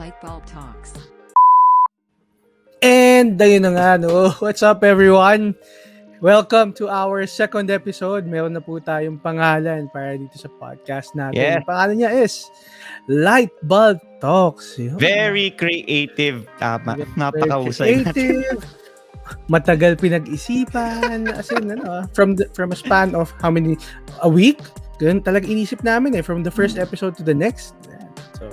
Lightbulb Talks. And ayun na nga, no? What's up everyone? Welcome to our second episode. Meron na po tayong pangalan para dito sa podcast natin. Yeah. Ang pangalan niya is Lightbulb Talks. Yun. Very creative. Tama. Napakahusay. creative. Matagal pinag-isipan. As in, ano, from, the, from a span of how many? A week? Ganun talaga inisip namin eh. From the first episode to the next. So,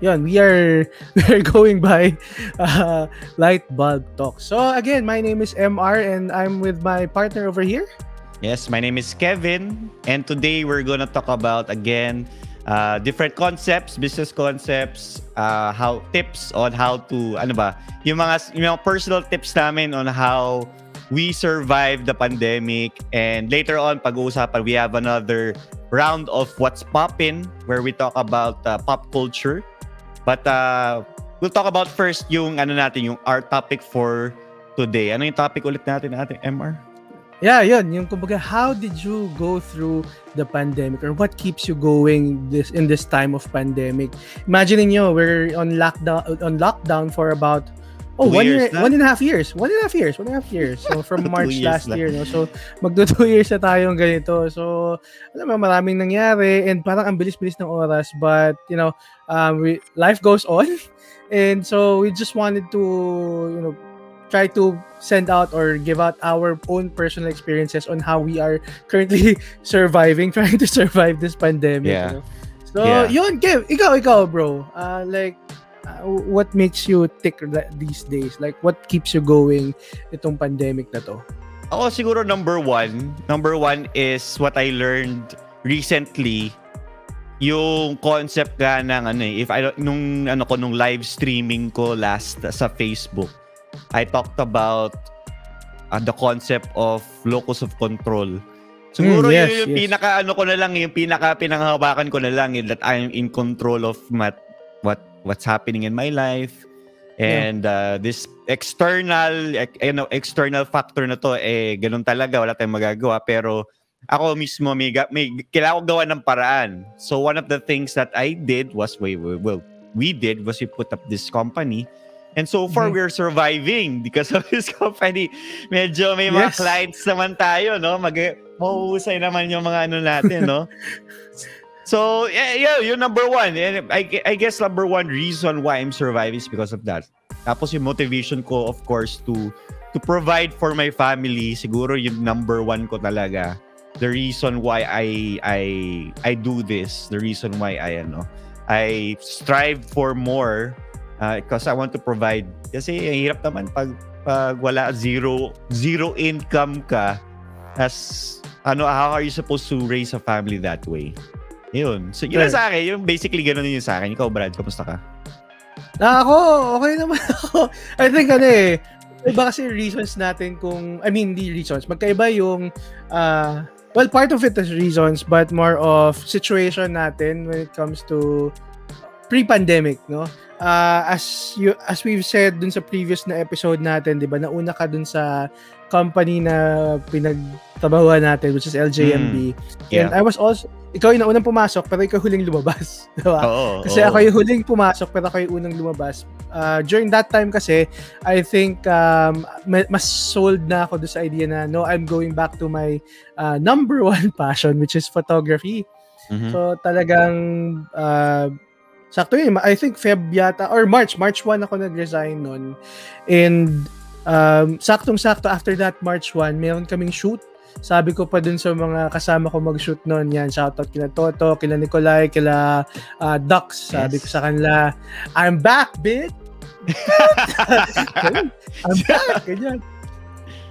yun, we are we are going by uh, light bulb talk. So again, my name is MR and I'm with my partner over here. Yes, my name is Kevin. And today we're gonna talk about, again, uh, different concepts, business concepts, uh, how tips on how to, ano ba, yung mga, yung mga personal tips namin on how we survived the pandemic. And later on, pag-uusapan, we have another round of what's poppin where we talk about uh, pop culture. But uh, we'll talk about first yung ano natin, yung our topic for today. Ano yung topic ulit natin natin, MR? Yeah, yun. Yung kumbaga, how did you go through the pandemic or what keeps you going this in this time of pandemic? Imagine niyo we're on lockdown on lockdown for about Oh, one year, na? one and a half years. One and a half years. One and a half years. So, from March last na. year, no? So, magdo two years na tayong ganito. So, alam mo, maraming nangyari and parang ang bilis-bilis ng oras. But, you know, um, we, life goes on. And so, we just wanted to, you know, try to send out or give out our own personal experiences on how we are currently surviving, trying to survive this pandemic. Yeah. you know? So, Yeah. yun, Kev, ikaw, ikaw, bro. Uh, like, uh, what makes you tick these days? Like, what keeps you going itong pandemic na to? Ako siguro number one. Number one is what I learned recently yung concept nga ng ano eh, if I nung ano ko nung live streaming ko last sa Facebook I talked about uh, the concept of locus of control siguro Mm, yes, yun yung yes. pinaka ano ko na lang yung pinaka pinanghawakan ko na lang eh, that I'm in control of mat, what what's happening in my life and uh, this external ex- you know, external factor na to eh ganun talaga wala tayong magagawa pero ako mismo may, may kailangan ko gawa ng paraan. So one of the things that I did was we we- well we did was we put up this company and so far Mhm. we're surviving because of this company. Medyo may mga Yes. clients naman tayo, no? Mag mahuhusay naman yung mga ano natin, no? so, yeah, yeah, yung number one. And I, I guess number one reason why I'm surviving is because of that. Tapos yung motivation ko, of course, to to provide for my family, siguro yung number one ko talaga the reason why I I I do this, the reason why I ano, I strive for more uh, because I want to provide kasi ang hirap naman pag pag wala zero zero income ka as ano how are you supposed to raise a family that way? Yun. So yun Right. sa akin, yung basically ganun yun sa akin. Ikaw Brad, kamusta ka? Na ako, okay naman ako. I think ano eh, iba kasi reasons natin kung, I mean, the reasons. Magkaiba yung, uh, well, part of it is reasons, but more of situation natin when it comes to pre-pandemic, no? Uh, as you as we've said dun sa previous na episode natin, 'di ba? Nauna ka dun sa company na pinagtrabahuan natin which is LJMB. Yeah. And I was also ikaw yung naunang pumasok pero ikaw huling lumabas, 'di ba? Oo. Kasi oo. ako yung huling pumasok pero ako yung unang lumabas. Uh, during that time kasi, I think um, ma- mas sold na ako doon sa idea na no, I'm going back to my uh, number one passion which is photography. Mhm. So talagang uh, sakto yun. I think Feb yata or March. March 1 ako nag-resign nun. And um, saktong-sakto after that March 1, meron kaming shoot. Sabi ko pa dun sa mga kasama ko mag-shoot noon, yan, shoutout kila Toto, kila Nikolai, kila uh, Dux. Sabi Yes. ko sa kanila, I'm back, bitch! I'm back! Ganyan.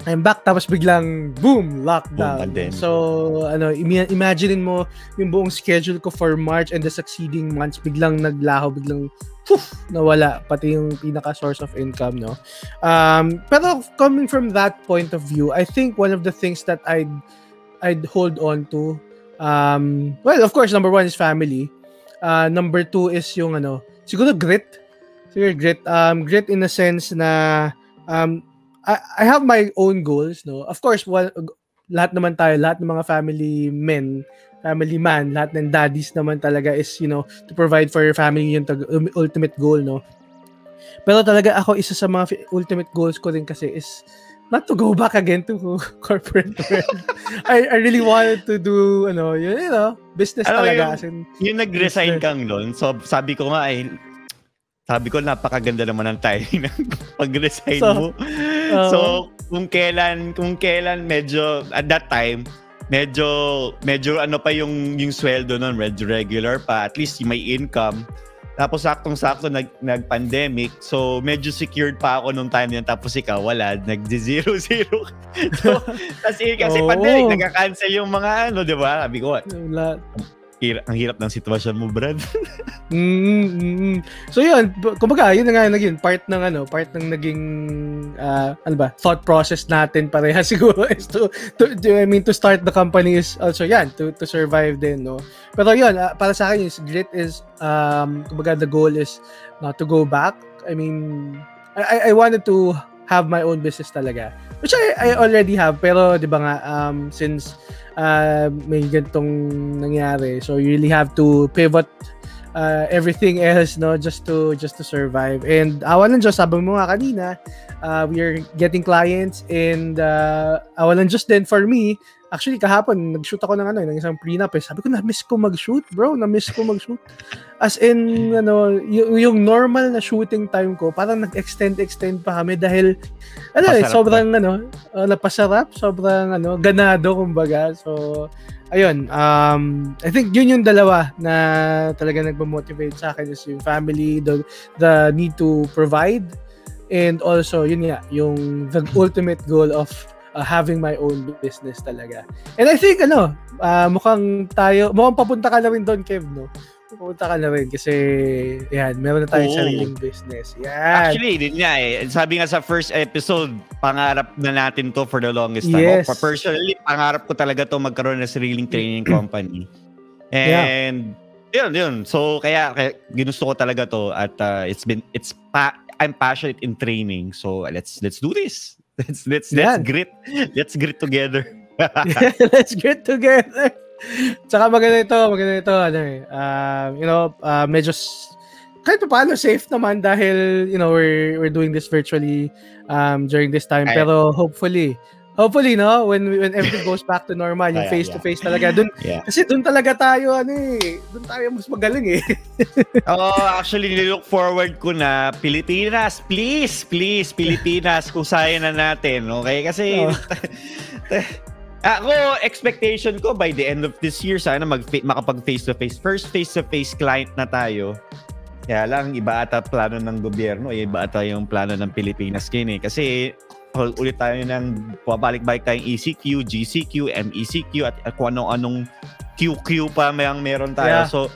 I'm back, tapos biglang, boom, lockdown. Boom, so, ano, imagine mo yung buong schedule ko for March and the succeeding months, biglang naglaho, biglang, poof, nawala, pati yung pinaka source of income, no? Um, pero coming from that point of view, I think one of the things that I'd, I'd hold on to, um, well, of course, number one is family. Uh, number two is yung ano, siguro grit. Siguro grit. Um, grit in a sense na um, I, I have my own goals, no? Of course, one, lahat naman tayo, lahat ng mga family men, family man, lahat ng daddies naman talaga is, you know, to provide for your family yung tag- um, ultimate goal, no? Pero talaga ako, isa sa mga fi- ultimate goals ko rin kasi is not to go back again to corporate world. I, I really wanted to do, ano, yun, you know, business Alam mo talaga. yung- As in, Yung nag-resign Business. kang noon, so sabi ko nga ay sabi ko napakaganda naman ng timing ng pag-resign So, mo. So, kung kailan kung kailan medyo at that time medyo medyo ano pa yung yung sweldo noon, medyo regular pa, at least may income. Tapos saktong-sakto nag nag-pandemic. So medyo secured pa ako nung time yan tapos ikaw wala, nag-zero zero. so kasi kasi Oo. pandemic nagka-cancel yung mga ano, 'di ba? Sabi ko, wala. Hir- ang hirap ng sitwasyon mo, Brad. Mm, mm, mm. So yun, kumbaga, yun na nga naging part ng ano, part ng naging ah, ano ba, thought process natin pareha siguro is to, to, to- I mean to start the company is also yan to to survive din, no. Pero yun, ah, para sa akin is grit is um kumbaga the goal is not to go back. I mean, I- I wanted to have my own business talaga. Which I, I already have pero 'di ba nga um since uh, may ganitong nangyari. So you really have to pivot uh, everything else no just to just to survive. And awan ng Diyos, sabi mo nga kanina, uh, we are getting clients and uh, awan ng Diyos din for me. Actually, kahapon, nag-shoot ako ng ano, ng isang prenup eh. Sabi ko, na-miss ko mag-shoot, bro. Na-miss ko mag-shoot. As in, ano, y- yung normal na shooting time ko, parang nag-extend-extend pa kami dahil, ano eh, sobrang, ano, uh, napasarap, sobrang, ano, ganado, kumbaga. So, ayun, um, I think yun yung dalawa na talaga nagmamotivate sa akin is yung family, the, the need to provide, and also, yun nga, yung the ultimate goal of uh, having my own business talaga. And I think, ano, uh, mukhang tayo, mukhang papunta ka na rin doon, Kev, no? Papunta ka na rin kasi, yan, meron na tayong Oo. sariling business. Yan. Actually, din nga eh. Sabi nga sa first episode, pangarap na natin to for the longest time. Yes. Ako, personally, pangarap ko talaga to magkaroon ng sariling training company. And, yun, yun. So, kaya, kaya ginusto ko talaga to at uh, it's been, it's pa, I'm passionate in training. So, let's, let's do this. Let's, let's, let's Yan. grit. Let's grit together. Let's get together. Tsaka maganda ito, maganda ito, ano eh, um, you know, uh, medyo, kahit pa paano safe naman dahil, you know, we're, we're doing this virtually um, during this time. Ay. Pero hopefully, hopefully, no, when, when everything goes back to normal, yung Ay, face-to-face talaga, dun, Yeah. kasi dun talaga tayo, ano eh, dun tayo mas magaling eh. Oo, actually, nilook forward ko na Pilipinas, please, please, Pilipinas, kusayan na natin, okay? Kasi, Oo. Ako, expectation ko by the end of this year, sana mag makapag face-to-face. First face-to-face client na tayo. Kaya lang, iba ata plano ng gobyerno, eh, iba ata yung plano ng Pilipinas ngayon eh. Kasi, ulit tayo ng pabalik-balik tayong ECQ, GCQ, MECQ, at, kung anong QQ pa may ang meron tayo. Yeah. So,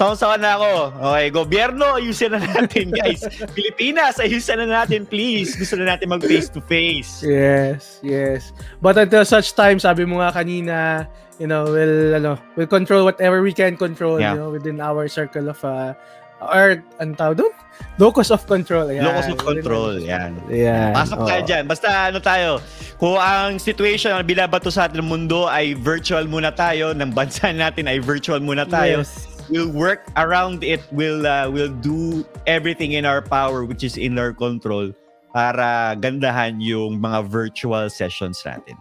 Sawa-sawa na ako. Okay, gobyerno, ayusin na natin, guys. Pilipinas, ayusin na natin, please. Gusto na natin mag face-to-face. Yes, yes. But until such time, sabi mo nga kanina, you know, we'll, ano, we'll control whatever we can control, Yeah. you know, within our circle of, uh, our, ano tawag doon? Locus of control. Ayan. Locus of control, yan. Yan. Pasok tayo oo. dyan. Basta ano tayo, kung ang situation ang binabato sa ating mundo ay virtual muna tayo, ng bansa natin ay virtual muna tayo, Yes. We'll work around it, we'll, uh, we'll do everything in our power which is in our control para gandahan yung mga virtual sessions natin.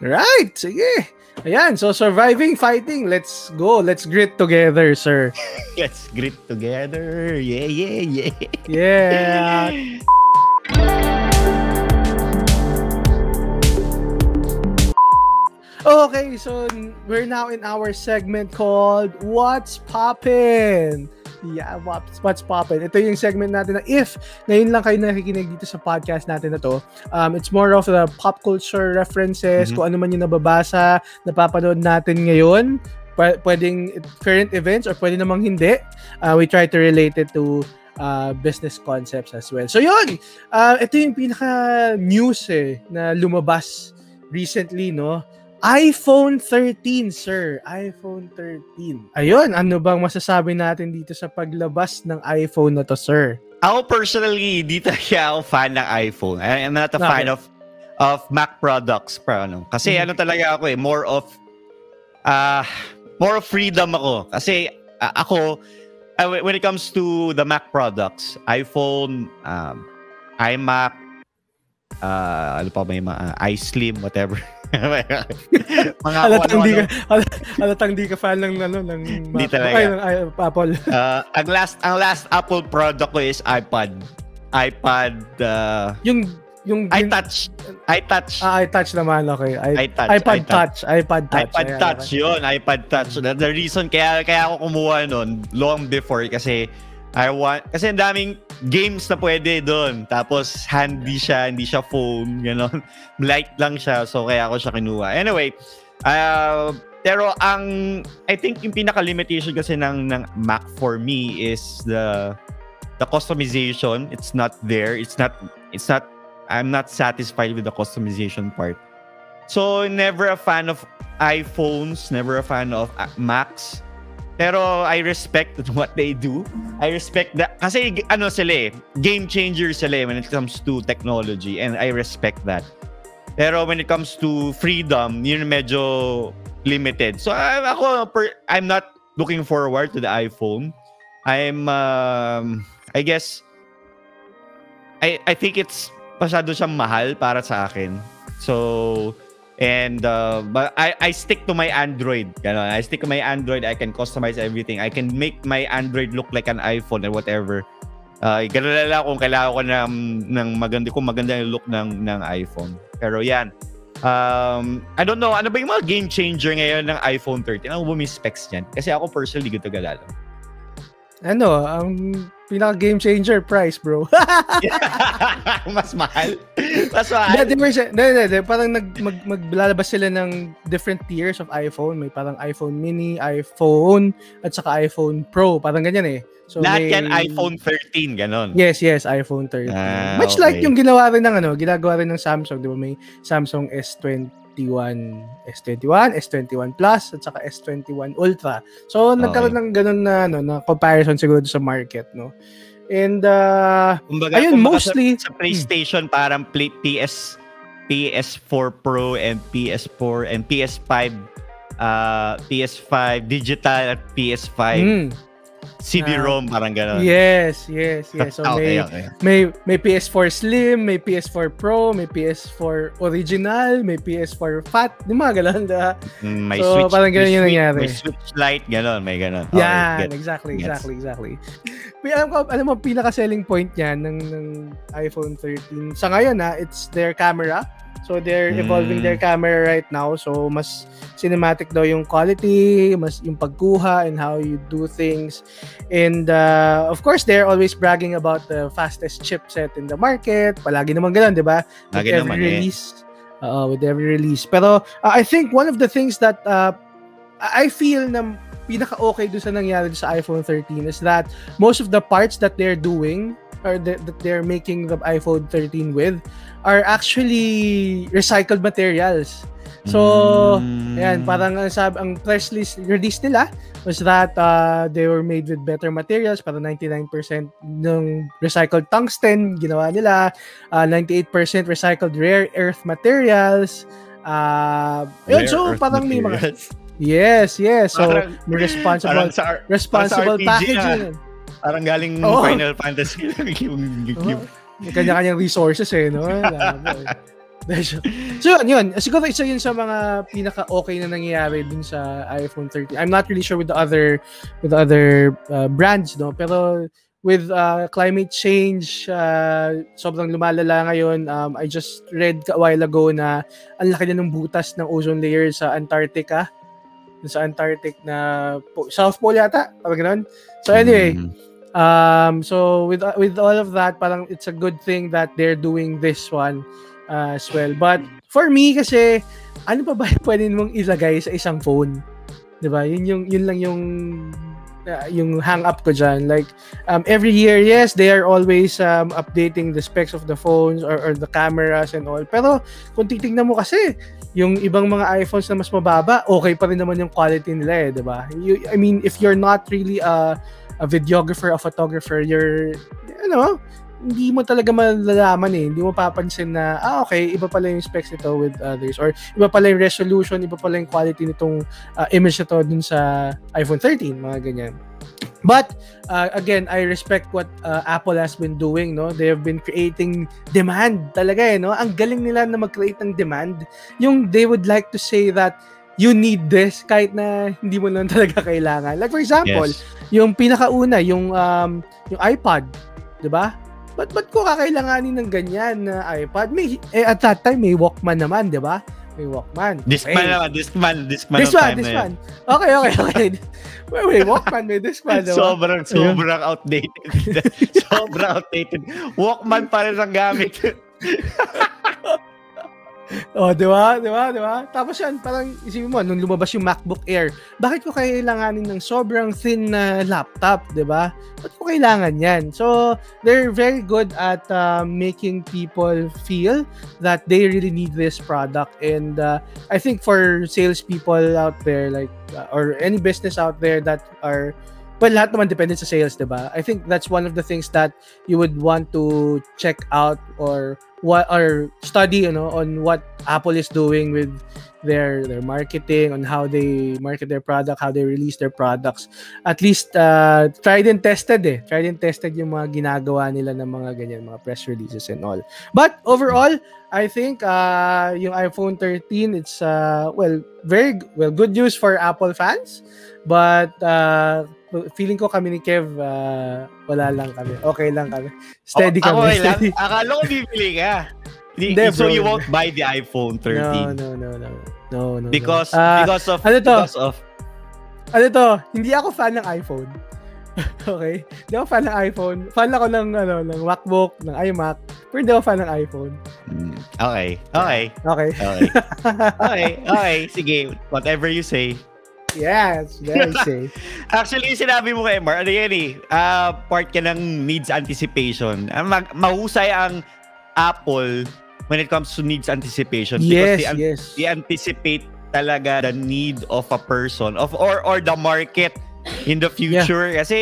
Right. Sige. Ayan. So, surviving, fighting. Let's go. Let's grit together, sir. Let's grit together. Yeah, yeah, yeah. Yeah. Okay, so we're now in our segment called What's Poppin'? Yeah, what's, what's poppin'? Ito yung segment natin na if ngayon lang kayo nakikinig dito sa podcast natin na to, um, it's more of the pop culture references, Mhm. kung ano man yung nababasa, napapanood natin ngayon, Pw- pwedeng current events or pwede namang hindi. Uh, we try to relate it to uh, business concepts as well. So yun, uh, ito yung pinaka news eh, na lumabas recently, no? iPhone 13, sir. iPhone 13. Ayun, ano bang masasabi natin dito sa paglabas ng iPhone na to, sir? Ako personally, di talaga ako fan ng iPhone. I- I'm not a Bakit? fan of of Mac products. Pero ano. Kasi Mhm. ano talaga ako eh, more of ah more of freedom ako. Kasi uh, ako, uh, when it comes to the Mac products, iPhone, um, iMac, uh, ano pa ba yung mga, uh, iSlim, whatever. mga halatang di ka halatang di ka fan ng ano ng Di talaga. Ay, ng, ay, Apple. uh, ang last ang last Apple product ko is iPad. iPad uh, yung yung iTouch. iTouch. Ah, iTouch naman okay. I, iTouch. iPad Touch, iPad Touch. iPad Ayan, Touch okay. 'yun, iPad Touch. The, the reason kaya kaya ako kumuha noon long before kasi I want kasi ang daming games na pwede doon. Tapos handy siya, hindi siya phone, gano'n. Light lang siya, so kaya ako siya kinuha. Anyway, uh, pero ang I think yung pinaka limitation kasi ng ng Mac for me is the the customization. It's not there. It's not it's not I'm not satisfied with the customization part. So never a fan of iPhones, never a fan of uh, Macs. Pero I respect what they do. I respect that. Kasi ano sila eh, game changer sila eh when it comes to technology and I respect that. Pero when it comes to freedom, yun medyo limited. So ako, per, I'm not looking forward to the iPhone. I'm, um, I guess, I, I think it's masyado siyang mahal para sa akin. So, And uh, but I I stick to my Android. Ganon. I stick to my Android. I can customize everything. I can make my Android look like an iPhone or whatever. Uh, ganun lang kung kailangan ko ng, ng maganda, kung maganda yung look ng, ng iPhone. Pero yan. Um, I don't know, ano ba yung mga game changer ngayon ng iPhone 13? Ano ba may specs niyan? Kasi ako personally, gito galalo. Ano, ang pinaka game changer price, bro. Mas mahal. Mas mahal. Hindi, di, di, di, di, parang nag, mag, maglalabas sila ng different tiers of iPhone. May parang iPhone mini, iPhone, at saka iPhone Pro. Parang ganyan eh. So Lahat may, yan iPhone 13, ganon. Yes, yes, iPhone 13. Ah, Much okay. like yung ginawa rin ng ano, ginagawa rin ng Samsung, di ba? May Samsung S21, S21, S21 Plus, at saka S21 Ultra. So, nagkaroon ng ganun na, ano, na comparison siguro sa market, no? And, uh, Kumbaga, ayun, kumbaga mostly, sa, sa PlayStation parang play, PS PS4 Pro and PS4 and PS5 uh PS5 digital at PS5 mm, CD-ROM parang gano'n. yes, yes, yes. So, may, okay, okay. may, may PS4 Slim, may PS4 Pro, may PS4 Original, may PS4 Fat, di mga ganun, diba? Mm, May So, Switch. parang ganun may yung nangyari. May Switch Lite, gano'n. May gano'n. Yan, get- exactly, gets. exactly, exactly. Alam ko, alam mo, pinaka-selling point niyan ng, ng iPhone 13. Sa ngayon na, it's their camera. So they're evolving Mm. their camera right now. So mas cinematic daw yung quality, mas yung pagkuha and how you do things. And uh, of course, they're always bragging about the fastest chipset in the market. Palagi naman ganun, di ba? With Lagi every naman, eh. release. Uh, with every release. Pero uh, I think one of the things that uh, I feel na pinaka-okay doon sa nangyari sa iPhone 13 is that most of the parts that they're doing or that, that they're making the iPhone 13 with are actually recycled materials. So, Mm. Ayan, parang ang sab ang press list release nila was that uh, they were made with better materials, para 99% ng recycled tungsten ginawa nila, uh, 98% recycled rare earth materials. Uh, yun, so earth parang may mga materials. Yes, yes. So Parang- may responsible Parang sa, responsible RPG packaging. parang galing Oo. Final Fantasy lang yung, yung, yung kanya-kanyang resources eh, no? So yun, yun. Siguro isa yun sa mga pinaka-okay na nangyayari dun sa iPhone 13. I'm not really sure with the other with the other uh, brands, no? Pero with uh, climate change, uh, sobrang lumalala ngayon. Um, I just read a while ago na ang laki na ng butas ng ozone layer sa Antarctica. Sa Antarctic na po, South Pole yata, parang ganun. So anyway, Mm. Um, so with with all of that, parang it's a good thing that they're doing this one uh, as well. But for me kasi ano pa ba pwede mong ilagay sa isang phone? 'Di ba? Yun yung yun lang yung uh, yung hang up ko diyan. Like um, every year, yes, they are always um, updating the specs of the phones or, or the cameras and all. Pero kung titingnan mo kasi yung ibang mga iPhones na mas mababa, okay pa rin naman yung quality nila eh, 'di ba? I mean, if you're not really a a videographer, a photographer, you're, you know, hindi mo talaga malalaman eh. Hindi mo papansin na, ah, okay, iba pala yung specs nito with others. Or iba pala yung resolution, iba pala yung quality nitong uh, image nito dun sa iPhone 13, mga ganyan. But uh, again, I respect what uh, Apple has been doing, no? They have been creating demand talaga eh, no? Ang galing nila na mag-create ng demand. Yung they would like to say that you need this kahit na hindi mo lang talaga kailangan. Like for example, yes. yung pinakauna, yung um, yung iPod, 'di ba? Ba't, ba't ko kakailanganin ng ganyan na iPod? May, eh, at that time, may Walkman naman, di ba? May Walkman. Discman okay. naman, Discman, Discman. Discman, Discman. Okay, okay, okay. Wait, wait, Walkman, may Discman, diba? Sobrang, sobrang outdated. sobrang outdated. Walkman pa rin ang gamit. oh, di ba? Di ba? Di ba? Tapos yan, parang isipin mo, nung lumabas yung MacBook Air, bakit ko kailanganin ng sobrang thin na laptop, di ba? Ba't ko kailangan yan? So, they're very good at uh, making people feel that they really need this product. And uh, I think for salespeople out there, like, uh, or any business out there that are well, lahat naman depende sa sales, 'di ba? I think that's one of the things that you would want to check out or what or study, you know, on what Apple is doing with their their marketing, on how they market their product, how they release their products. At least uh, tried and tested eh. Tried and tested yung mga ginagawa nila ng mga ganyan, mga press releases and all. But overall, I think uh, yung iPhone 13, it's uh, well, very well good news for Apple fans. But uh, feeling ko kami ni Kev, uh, wala lang kami. Okay lang kami. Steady oh, kami. Okay lang. Akala ko bibili ka. Hindi, so bro. you won't buy the iPhone 13? No, no, no, no. No, no. Because, no. Uh, because of, ano to? because of, ano to? Hindi ako fan ng iPhone. okay? Hindi ako fan ng iPhone. Fan ako ng, ano, ng MacBook, ng iMac. Pero hindi ako fan ng iPhone. Hmm, okay. Okay. Okay. Okay. okay. Okay. Sige. Whatever you say. Yes, very safe. Actually, sinabi mo kay Mar, ano yan eh, uh, part ka ng needs anticipation. Uh, mag, mahusay ang Apple when it comes to needs anticipation. Yes, because they, yes. They anticipate talaga the need of a person of or or the market in the future. Yeah. Kasi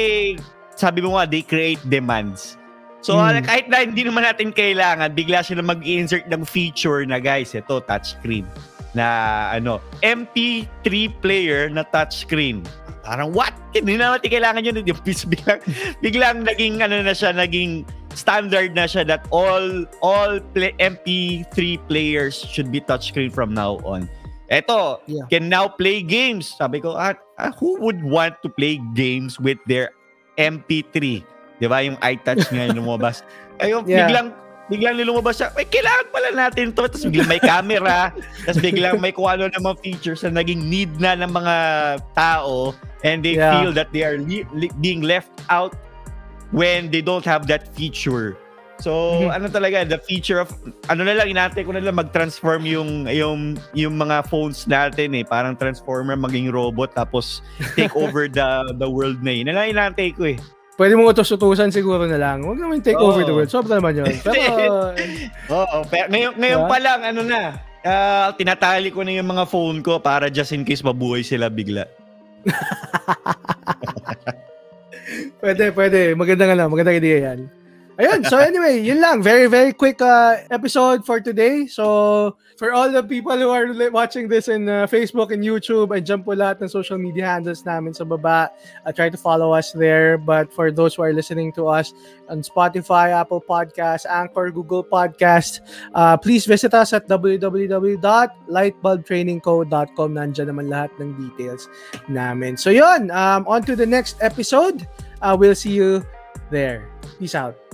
sabi mo nga, they create demands. So, mm. kahit na hindi naman natin kailangan, bigla sila mag-insert ng feature na guys, ito, touchscreen na ano, MP3 player na touchscreen. Parang what? Hindi na natin kailangan yun. Yung biglang, biglang naging ano na siya, naging standard na siya that all all play, MP3 players should be touchscreen from now on. Eto, yeah. can now play games. Sabi ko, ah, ah, who would want to play games with their MP3? Di ba? Yung iTouch nga yung lumabas. Ayun, yeah. biglang biglang lumabas siya, may kailangan pala natin to. Tapos biglang may camera, tapos biglang may kung ano mga features na naging need na ng mga tao and they yeah. feel that they are li- li- being left out when they don't have that feature. So, mm-hmm. ano talaga, the feature of, ano na lang, inantay ko na lang mag-transform yung, yung, yung mga phones natin eh. Parang transformer, maging robot, tapos take over the the world na yun. Yan lang inantay ko eh. Pwede mong utos-utusan siguro na lang. Huwag naman take oh. over the world. Sobra naman yun. Pero... Oo. Pero ngayon, ngayon yeah. pa lang, ano na, uh, tinatali ko na yung mga phone ko para just in case mabuhay sila bigla. pwede, pwede. Maganda nga lang. Maganda idea yan. Ayun, so anyway, yun lang. Very, very quick uh, episode for today. So, for all the people who are watching this in uh, Facebook and YouTube, and jump po lahat ng social media handles namin sa baba. Uh, try to follow us there. But for those who are listening to us on Spotify, Apple Podcasts, Anchor, Google Podcasts, uh, please visit us at www.lightbulbtrainingco.com. Nandiyan naman lahat ng details namin. So yun, um, on to the next episode. Uh, we'll see you there. Peace out.